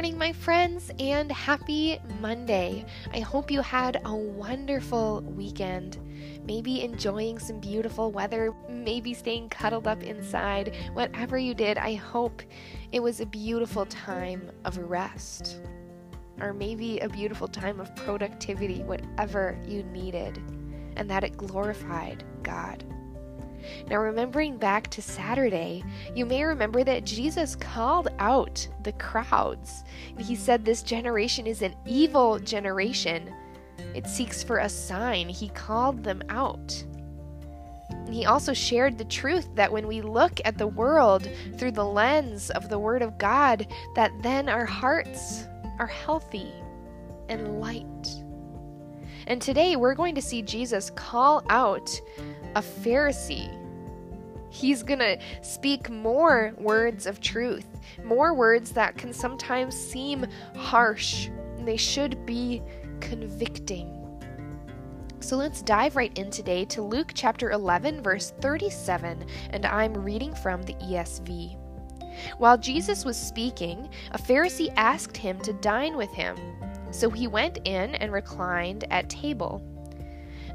morning, my friends, and happy Monday. I hope you had a wonderful weekend. Maybe enjoying some beautiful weather, maybe staying cuddled up inside. Whatever you did, I hope it was a beautiful time of rest. Or maybe a beautiful time of productivity, whatever you needed, and that it glorified God. Now, remembering back to Saturday, you may remember that Jesus called out the crowds. He said, This generation is an evil generation. It seeks for a sign. He called them out. And he also shared the truth that when we look at the world through the lens of the Word of God, that then our hearts are healthy and light. And today we're going to see Jesus call out a Pharisee. He's going to speak more words of truth, more words that can sometimes seem harsh. They should be convicting. So let's dive right in today to Luke chapter 11, verse 37, and I'm reading from the ESV. While Jesus was speaking, a Pharisee asked him to dine with him. So he went in and reclined at table.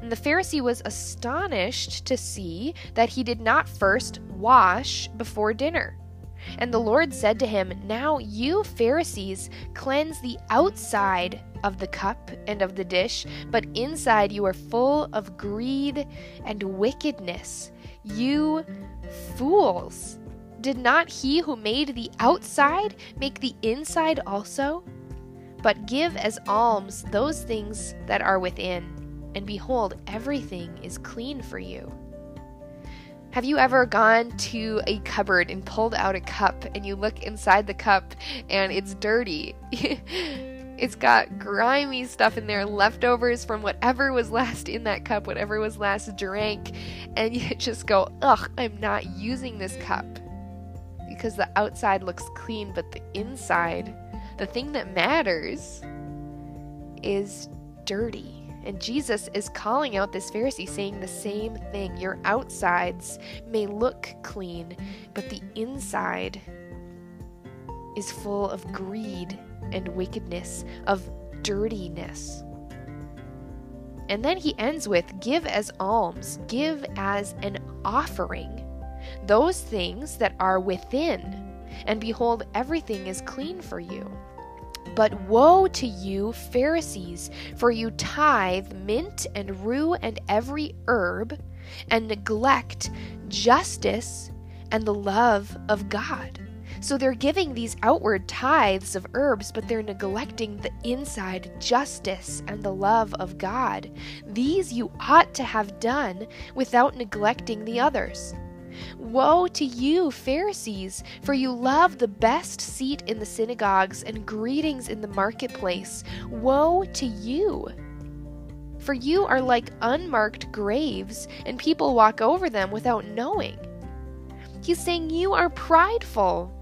And the Pharisee was astonished to see that he did not first wash before dinner. And the Lord said to him, Now you Pharisees cleanse the outside of the cup and of the dish, but inside you are full of greed and wickedness. You fools! Did not he who made the outside make the inside also? But give as alms those things that are within and behold, everything is clean for you. Have you ever gone to a cupboard and pulled out a cup and you look inside the cup and it's dirty? it's got grimy stuff in there, leftovers from whatever was last in that cup, whatever was last drank, and you just go, ugh, I'm not using this cup. Because the outside looks clean, but the inside, the thing that matters, is dirty. And Jesus is calling out this Pharisee, saying the same thing. Your outsides may look clean, but the inside is full of greed and wickedness, of dirtiness. And then he ends with give as alms, give as an offering those things that are within, and behold, everything is clean for you. But woe to you, Pharisees, for you tithe mint and rue and every herb, and neglect justice and the love of God. So they're giving these outward tithes of herbs, but they're neglecting the inside justice and the love of God. These you ought to have done without neglecting the others. Woe to you, Pharisees, for you love the best seat in the synagogues and greetings in the marketplace. Woe to you! For you are like unmarked graves, and people walk over them without knowing. He's saying you are prideful,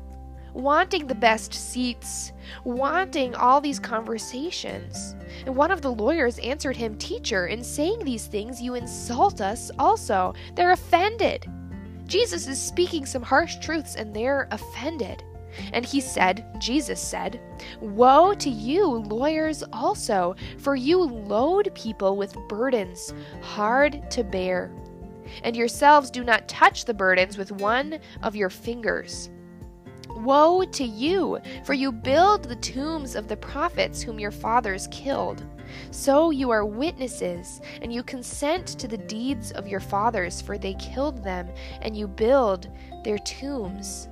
wanting the best seats, wanting all these conversations. And one of the lawyers answered him, Teacher, in saying these things, you insult us also. They're offended. Jesus is speaking some harsh truths and they're offended. And he said, Jesus said, Woe to you, lawyers also, for you load people with burdens hard to bear, and yourselves do not touch the burdens with one of your fingers. Woe to you, for you build the tombs of the prophets whom your fathers killed. So you are witnesses, and you consent to the deeds of your fathers, for they killed them, and you build their tombs.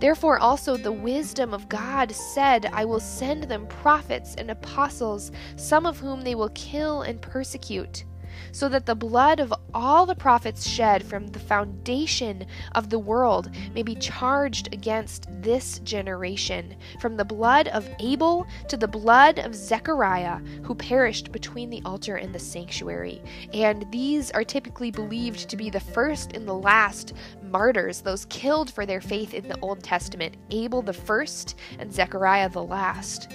Therefore, also the wisdom of God said, I will send them prophets and apostles, some of whom they will kill and persecute. So that the blood of all the prophets shed from the foundation of the world may be charged against this generation, from the blood of Abel to the blood of Zechariah, who perished between the altar and the sanctuary. And these are typically believed to be the first and the last martyrs, those killed for their faith in the Old Testament Abel the first and Zechariah the last.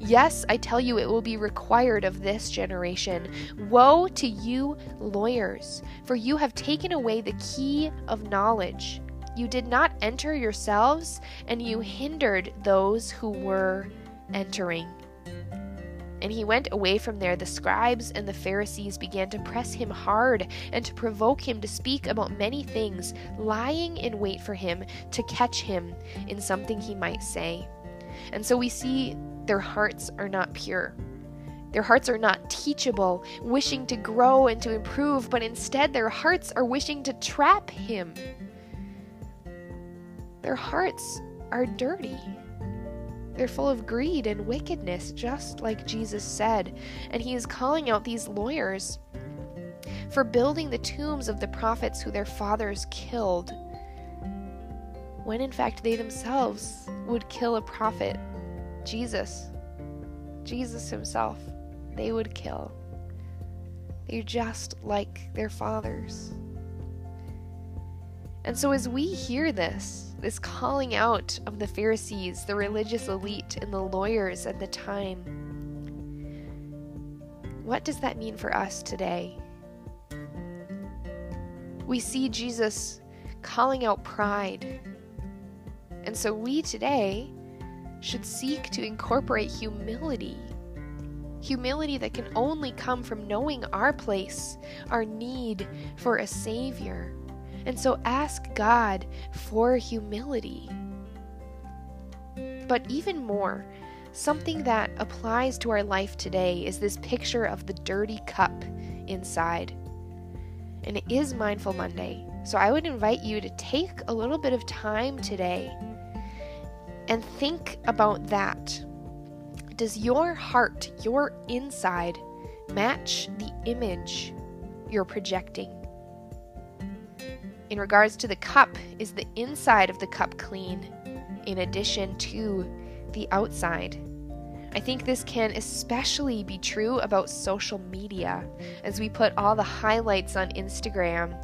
Yes, I tell you, it will be required of this generation. Woe to you, lawyers, for you have taken away the key of knowledge. You did not enter yourselves, and you hindered those who were entering. And he went away from there. The scribes and the Pharisees began to press him hard and to provoke him to speak about many things, lying in wait for him to catch him in something he might say. And so we see their hearts are not pure. Their hearts are not teachable, wishing to grow and to improve, but instead their hearts are wishing to trap him. Their hearts are dirty. They're full of greed and wickedness, just like Jesus said. And he is calling out these lawyers for building the tombs of the prophets who their fathers killed, when in fact they themselves would kill a prophet, Jesus. Jesus himself they would kill. They're just like their fathers. And so, as we hear this, this calling out of the Pharisees, the religious elite, and the lawyers at the time, what does that mean for us today? We see Jesus calling out pride. And so, we today should seek to incorporate humility Humility that can only come from knowing our place, our need for a Savior. And so ask God for humility. But even more, something that applies to our life today is this picture of the dirty cup inside. And it is Mindful Monday. So I would invite you to take a little bit of time today and think about that does your heart, your inside, match the image you're projecting? In regards to the cup, is the inside of the cup clean in addition to the outside? I think this can especially be true about social media as we put all the highlights on Instagram,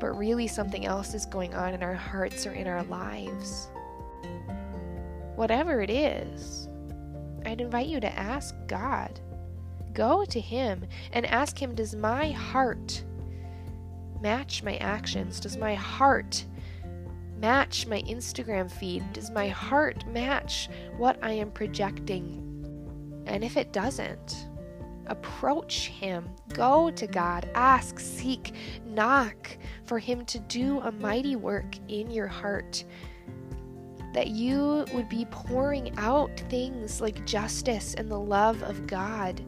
but really something else is going on in our hearts or in our lives. Whatever it is, I'd invite you to ask God. Go to Him and ask Him Does my heart match my actions? Does my heart match my Instagram feed? Does my heart match what I am projecting? And if it doesn't, approach Him. Go to God. Ask, seek, knock for Him to do a mighty work in your heart that you would be pouring out things like justice and the love of God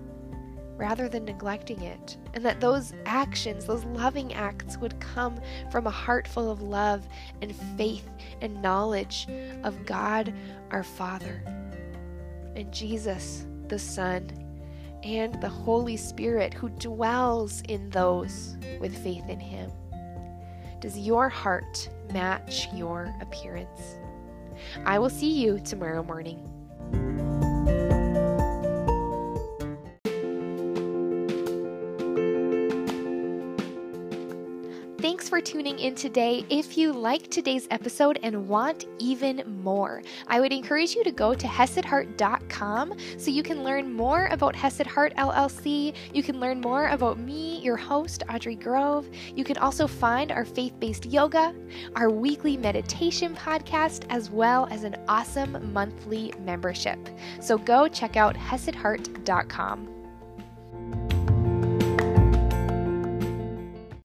rather than neglecting it. And that those actions, those loving acts, would come from a heart full of love and faith and knowledge of God our Father and Jesus the Son and the Holy Spirit who dwells in those with faith in Him. Does your heart match your appearance? I will see you tomorrow morning. Thanks for tuning in today. If you liked today's episode and want even more, I would encourage you to go to HesedHeart.com so you can learn more about Hesed Heart LLC. You can learn more about me, your host, Audrey Grove. You can also find our faith based yoga, our weekly meditation podcast, as well as an awesome monthly membership. So go check out HesedHeart.com.